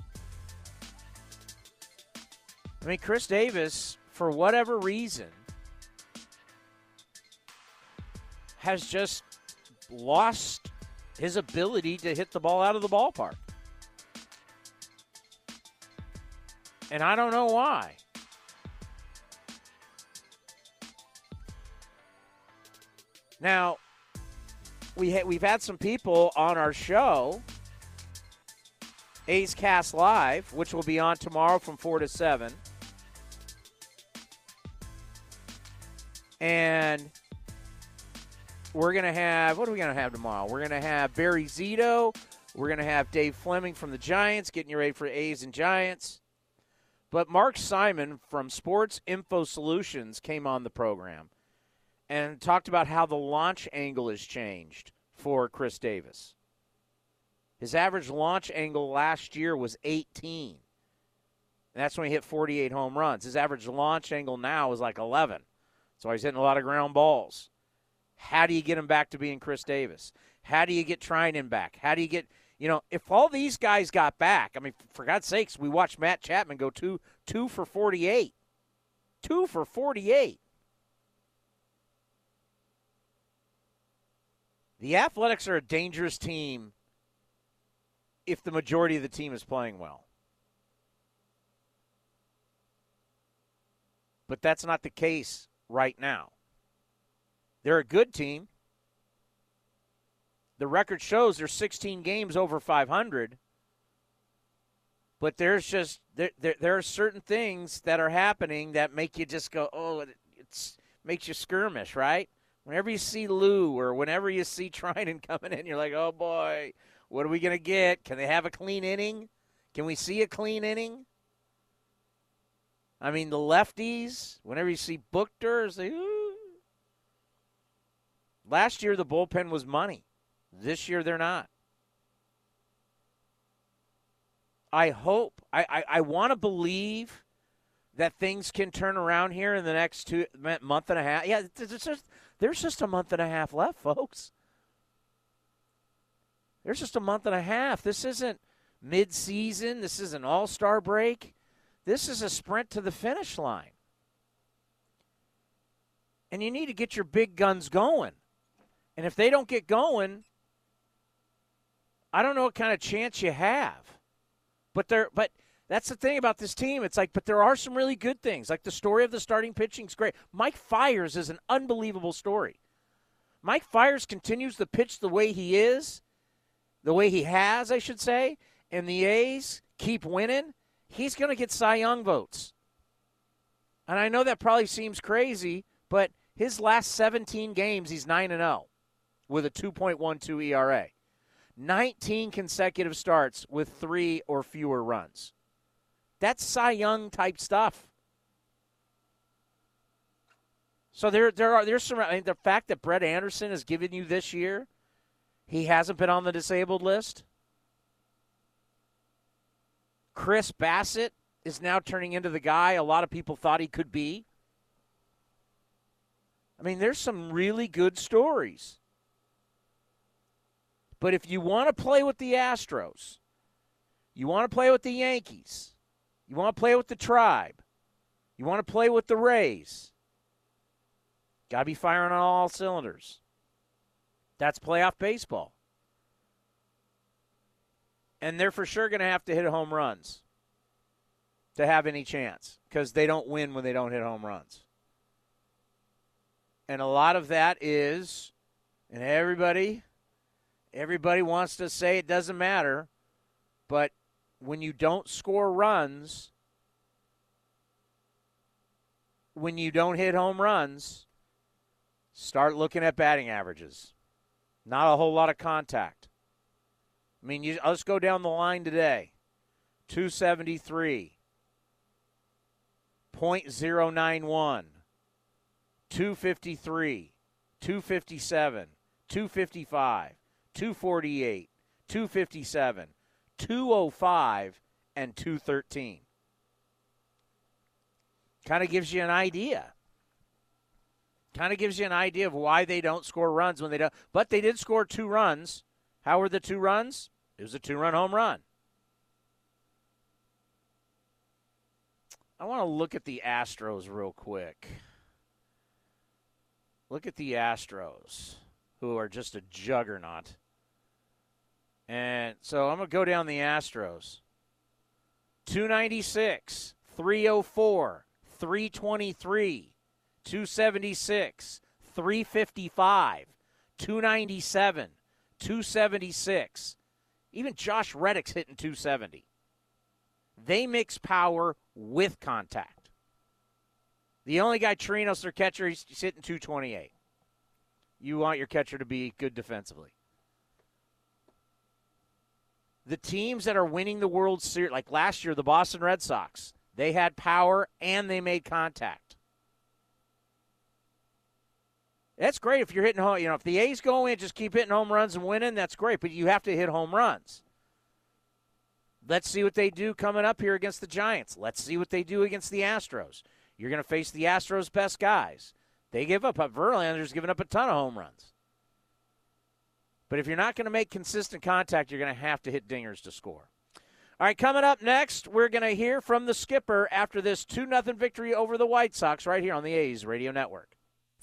I mean, Khris Davis, for whatever reason, has just lost his ability to hit the ball out of the ballpark. And I don't know why. Now, we ha- we've had some people on our show, A's Cast Live, which will be on tomorrow from 4 to 7. And we're going to have, what are we going to have tomorrow? We're going to have Barry Zito. We're going to have Dave Flemming from the Giants getting you ready for A's and Giants. But Mark Simon from Sports Info Solutions came on the program and talked about how the launch angle has changed for Khris Davis. His average launch angle last year was 18. And that's when he hit 48 home runs. His average launch angle now is like 11. So he's hitting a lot of ground balls. How do you get him back to being Khris Davis? How do you get Treinen back? How do you get you know if all these guys got back? I mean, for God's sakes, we watched Matt Chapman go two two for forty eight, two for forty eight. The Athletics are a dangerous team if the majority of the team is playing well. But that's not the case right now. They're a good team. The record shows there's 16 games over 500. But there's just there, there, there are certain things that are happening that make you just go, oh, it it's makes you skirmish, right? Whenever you see Lou or whenever you see Treinen coming in, you're like, oh boy, what are we gonna get? Can they have a clean inning? Can we see a clean inning? I mean, the lefties. Whenever you see it's like, Ooh. Last year, the bullpen was money. This year, they're not. I hope, I, I, I want to believe that things can turn around here in the next two month and a half. Yeah, there's just, there's just a month and a half left, folks. There's just a month and a half. This isn't mid-season. This isn't all-star break. This is a sprint to the finish line. And you need to get your big guns going. And if they don't get going, I don't know what kind of chance you have. But there but that's the thing about this team. It's like, but there are some really good things. Like the story of the starting pitching is great. Mike Fiers is an unbelievable story. Mike Fiers continues to pitch the way he is, the way he has, I should say, and the A's keep winning, he's going to get Cy Young votes. And I know that probably seems crazy, but his last 17 games, he's 9 and 0 with a 2.12 ERA. 19 consecutive starts with 3 or fewer runs. That's Cy Young type stuff. So there, there are there's some, I mean, the fact that Brett Anderson has given you this year – he hasn't been on the disabled list. Chris Bassitt is now turning into the guy a lot of people thought he could be. I mean, there's some really good stories. But if you want to play with the Astros, you want to play with the Yankees, you want to play with the Tribe, you want to play with the Rays, got to be firing on all cylinders. That's playoff baseball. And they're for sure going to have to hit home runs to have any chance because they don't win when they don't hit home runs. And a lot of that is, and everybody, everybody wants to say it doesn't matter, but when you don't score runs, when you don't hit home runs, start looking at batting averages. Not a whole lot of contact. I mean, you, let's go down the line today. 273, 0.091, 253, 257, 255, 248, 257, 205, and 213. Kind of gives you an idea. Kind of gives you an idea of why they don't score runs when they don't. But they did score two runs. How were the two runs? It was a two run home run. I want to look at the Astros real quick. Look at the Astros, who are just a juggernaut. And so I'm going to go down the Astros 296, 304, 323, 276, 355, 297, 276. Even Josh Reddick's hitting 270. They mix power with contact. The only guy, Chirinos, their catcher, he's hitting 228. You want your catcher to be good defensively. The teams that are winning the World Series, like last year, the Boston Red Sox, they had power and they made contact. That's great if you're hitting home. You know, if the A's go in, just keep hitting home runs and winning. That's great, but you have to hit home runs. Let's see what they do coming up here against the Giants. Let's see what they do against the Astros. You're going to face the Astros' best guys. They give up. Verlander's giving up a ton of home runs. But if you're not going to make consistent contact, you're going to have to hit dingers to score. All right, coming up next, we're going to hear from the skipper after this 2 0 victory over the White Sox right here on the A's Radio Network.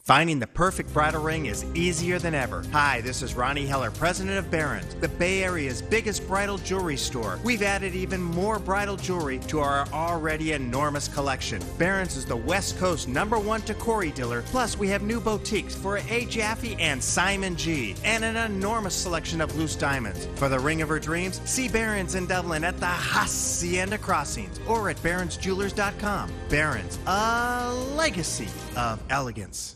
Finding the perfect bridal ring is easier than ever. Hi, this is Ronnie Heller, president of Barron's, the Bay Area's biggest bridal jewelry store. We've added even more bridal jewelry to our already enormous collection. Barron's is the West Coast number one Tacori dealer. Plus, we have new boutiques for A. Jaffe and Simon G, and an enormous selection of loose diamonds. For the ring of her dreams, see Barron's in Dublin at the Hacienda Crossings or at barronsjewelers.com. Barron's, a legacy of elegance.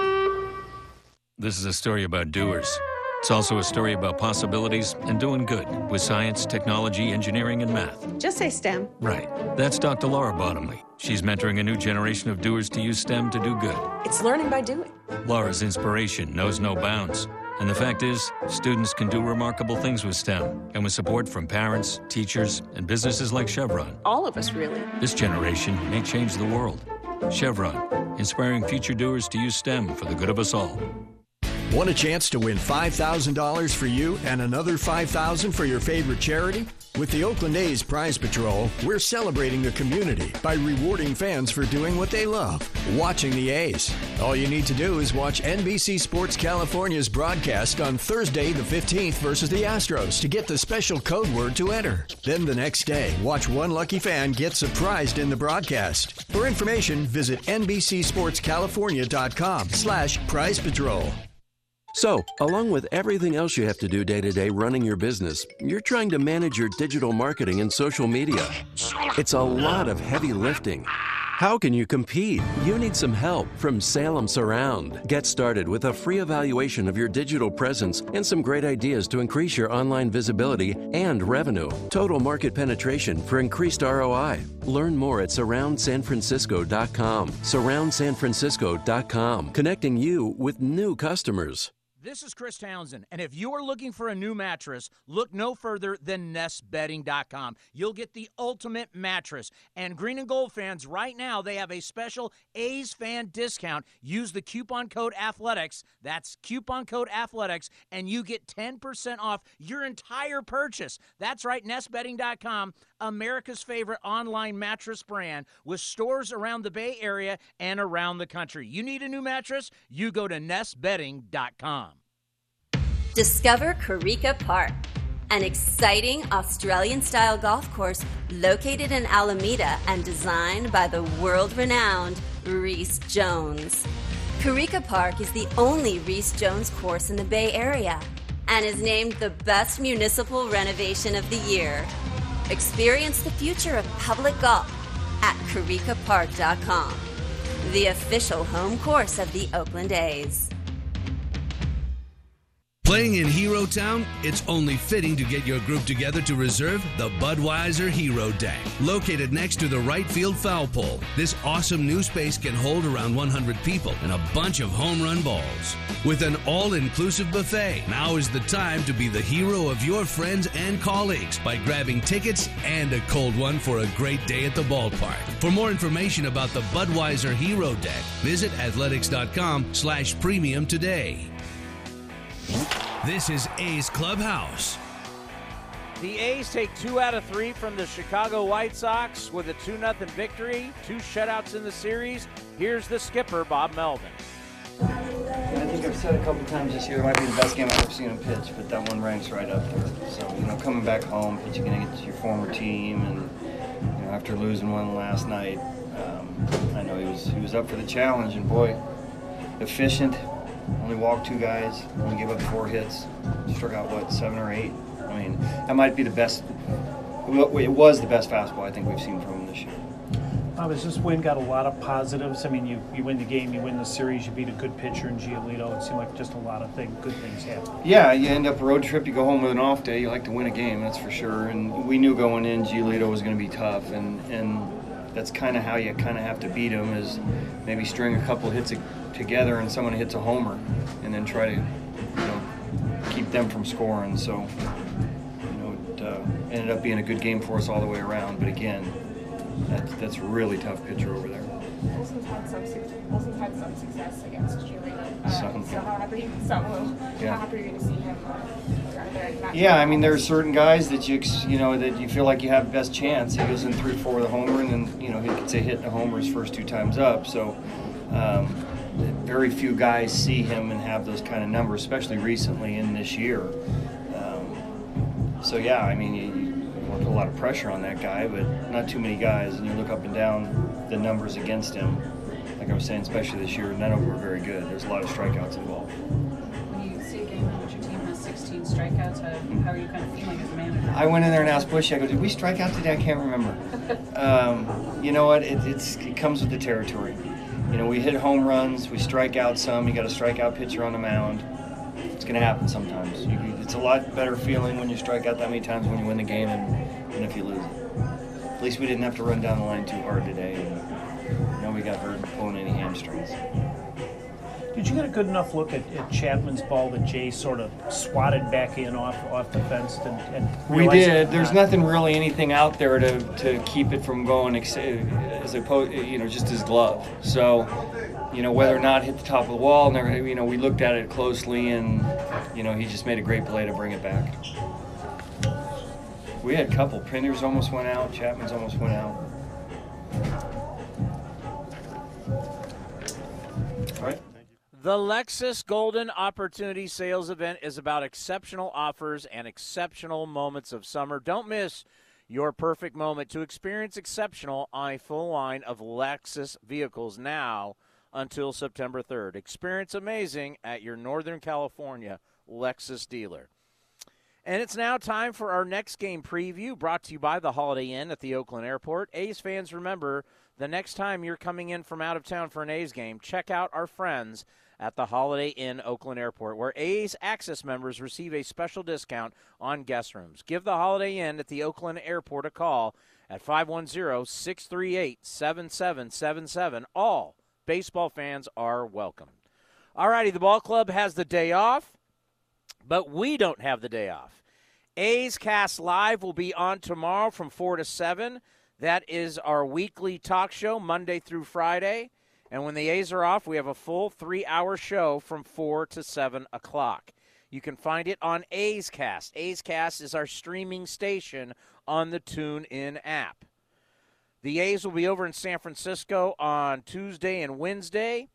This is a story about doers. It's also a story about possibilities and doing good with science, technology, engineering, and math. Just say STEM. Right. That's Dr. Laura Bottomley. She's mentoring a new generation of doers to use STEM to do good. It's learning by doing. Laura's inspiration knows no bounds. And the fact is, students can do remarkable things with STEM. And with support from parents, teachers, and businesses like Chevron. All of us, really. This generation may change the world. Chevron, inspiring future doers to use STEM for the good of us all. Want a chance to win $5,000 for you and another $5,000 for your favorite charity? With the Oakland A's Prize Patrol, we're celebrating the community by rewarding fans for doing what they love watching the A's. All you need to do is watch NBC Sports California's broadcast on Thursday, the 15th, versus the Astros to get the special code word to enter. Then the next day, watch one lucky fan get surprised in the broadcast. For information, visit NBCSportsCalifornia.com slash Prize Patrol. So, along with everything else you have to do day to day running your business, you're trying to manage your digital marketing and social media. It's a lot of heavy lifting. How can you compete? You need some help from Salem Surround. Get started with a free evaluation of your digital presence and some great ideas to increase your online visibility and revenue. Total market penetration for increased ROI. Learn more at surroundsanfrancisco.com. Surroundsanfrancisco.com, connecting you with new customers. This is Chris Townsend, and if you're looking for a new mattress, look no further than nestbedding.com. You'll get the ultimate mattress. And Green and Gold fans, right now, they have a special A's fan discount. Use the coupon code ATHLETICS. That's coupon code ATHLETICS, and you get 10% off your entire purchase. That's right, nestbedding.com, America's favorite online mattress brand with stores around the Bay Area and around the country. You need a new mattress? You go to nestbedding.com. Discover Corica Park, an exciting Australian style golf course located in Alameda and designed by the world renowned Rees Jones. Corica Park is the only Rees Jones course in the Bay Area and is named the best municipal renovation of the year. Experience the future of public golf at coricapark.com, the official home course of the Oakland A's. Playing in Hero Town, it's only fitting to get your group together to reserve the Budweiser Hero Deck. Located next to the right field foul pole, this awesome new space can hold around 100 people and a bunch of home run balls. With an all inclusive buffet, now is the time to be the hero of your friends and colleagues by grabbing tickets and a cold one for a great day at the ballpark. For more information about the Budweiser Hero Deck, visit athletics.com slash premium today. This is A's Clubhouse. The A's take two out of three from the Chicago White Sox with a 2 0 victory, two shutouts in the series. Here's the skipper, Bob Melvin. I think I've said a couple times this year it might be the best game I've ever seen him pitch, but that one ranks right up there. So, you know, coming back home, pitching against your former team, and you know, after losing one last night, um, I know he was he was up for the challenge, and boy, efficient, only walked two guys, only gave up four hits, struck out what seven or eight. I mean, that might be the best. It was the best fastball I think we've seen from him this year. Bob, has this win got a lot of positives? I mean, you, you win the game, you win the series, you beat a good pitcher in Giolito. It seemed like just a lot of thing, good things happen. Yeah, you end up a road trip, you go home with an off day. You like to win a game, that's for sure. And we knew going in, Giolito was going to be tough, and and that's kind of how you kind of have to beat them is maybe string a couple hits together and someone hits a homer, and then try to you know keep them from scoring. So you know it uh, ended up being a good game for us all the way around. But again, that's that's a really tough pitcher over there. Also had some, had some success against Giolito. Uh, Some. so how happy, so Yeah. how happy are you to see him? Uh, are there not- Yeah, I mean, there are certain guys that you you know that you feel like you have best chance. He goes in three, four with a homer, and then you know he could say hitting a homer his first two times up. So, um, very few guys see him and have those kind of numbers, especially recently in this year. Um, so yeah, I mean, you, you put a lot of pressure on that guy, but not too many guys. And you look up and down the numbers against him. Like I was saying, especially this year, none of them were very good. There's a lot of strikeouts involved. Has 16 strikeouts, how, how are you kind of feeling as a manager? I went in there and asked Bushy. I go, "Did we strike out today? I can't remember." um, you know what? It, it's it comes with the territory. You know, we hit home runs, we strike out some. You got a strikeout pitcher on the mound. It's going to happen sometimes. You, it's a lot better feeling when you strike out that many times when you win the game and, than if you lose it. At least we didn't have to run down the line too hard today. And nobody got hurt pulling any hamstrings. Did you get a good enough look at, at Chapman's ball that Jay sort of swatted back in off off the fence and, and We did. There's nothing really anything out there to, to keep it from going, ex- as opposed, you know, just his glove. So you know, whether or not hit the top of the wall, and you know, we looked at it closely, and you know, he just made a great play to bring it back. We had a couple. Pinder's almost went out. Chapman's almost went out. The Lexus Golden Opportunity Sales Event is about exceptional offers and exceptional moments of summer. Don't miss your perfect moment to experience exceptional on a full line of Lexus vehicles now until September 3rd. Experience amazing at your Northern California Lexus dealer. And it's now time for our next game preview brought to you by the Holiday Inn at the Oakland Airport. A's fans, remember the next time you're coming in from out of town for an A's game, check out our friends at the Holiday Inn Oakland Airport, where A's Access members receive a special discount on guest rooms. Give the Holiday Inn at the Oakland Airport a call at 510 638 7777. All baseball fans are welcome. All righty, the ball club has the day off, but we don't have the day off. A's Cast Live will be on tomorrow from 4 to 7. That is our weekly talk show, Monday through Friday. And when the A's are off, we have a full three hour show from 4 to 7 o'clock. You can find it on A's Cast. A's Cast is our streaming station on the TuneIn app. The A's will be over in San Francisco on Tuesday and Wednesday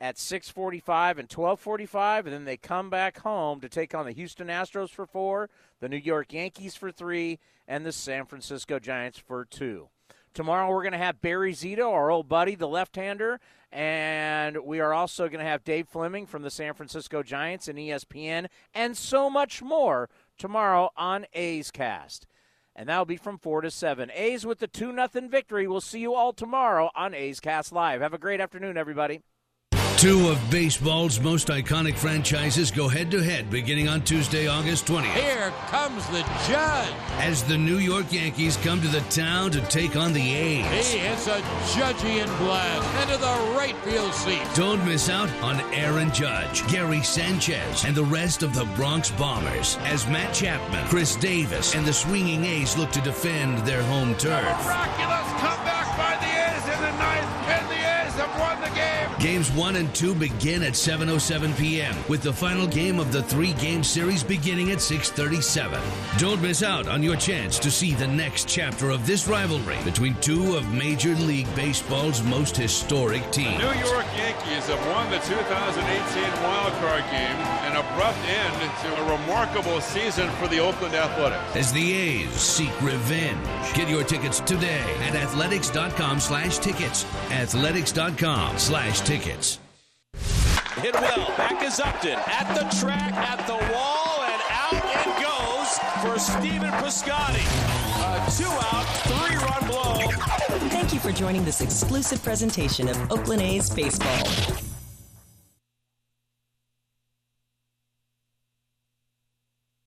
at 6:45 and 12:45 and then they come back home to take on the Houston Astros for 4, the New York Yankees for 3 and the San Francisco Giants for 2. Tomorrow we're going to have Barry Zito, our old buddy, the left-hander, and we are also going to have Dave Flemming from the San Francisco Giants and ESPN and so much more tomorrow on A's Cast and that'll be from 4 to 7. A's with the 2 0 victory. We'll see you all tomorrow on A's Cast Live. Have a great afternoon, everybody. Two of baseball's most iconic franchises go head to head beginning on Tuesday, August 20th. Here comes the judge. As the New York Yankees come to the town to take on the A's. He hits a Judgian blast into the right field seat. Don't miss out on Aaron Judge, Gary Sanchez, and the rest of the Bronx Bombers as Matt Chapman, Khris Davis, and the swinging A's look to defend their home turf. Miraculous comeback Games 1 and 2 begin at 7.07 p.m., with the final game of the three-game series beginning at 6.37. Don't miss out on your chance to see the next chapter of this rivalry between two of Major League Baseball's most historic teams. The New York Yankees have won the 2018 Wild Card game, an abrupt end to a remarkable season for the Oakland Athletics. As the A's seek revenge. Get your tickets today at athletics.com slash tickets. Athletics.com slash tickets. Hit well. Back is Upton. At the track, at the wall, and out it goes for Stephen Piscotty. A two-out, three-run blow. Thank you for joining this exclusive presentation of Oakland A's Baseball.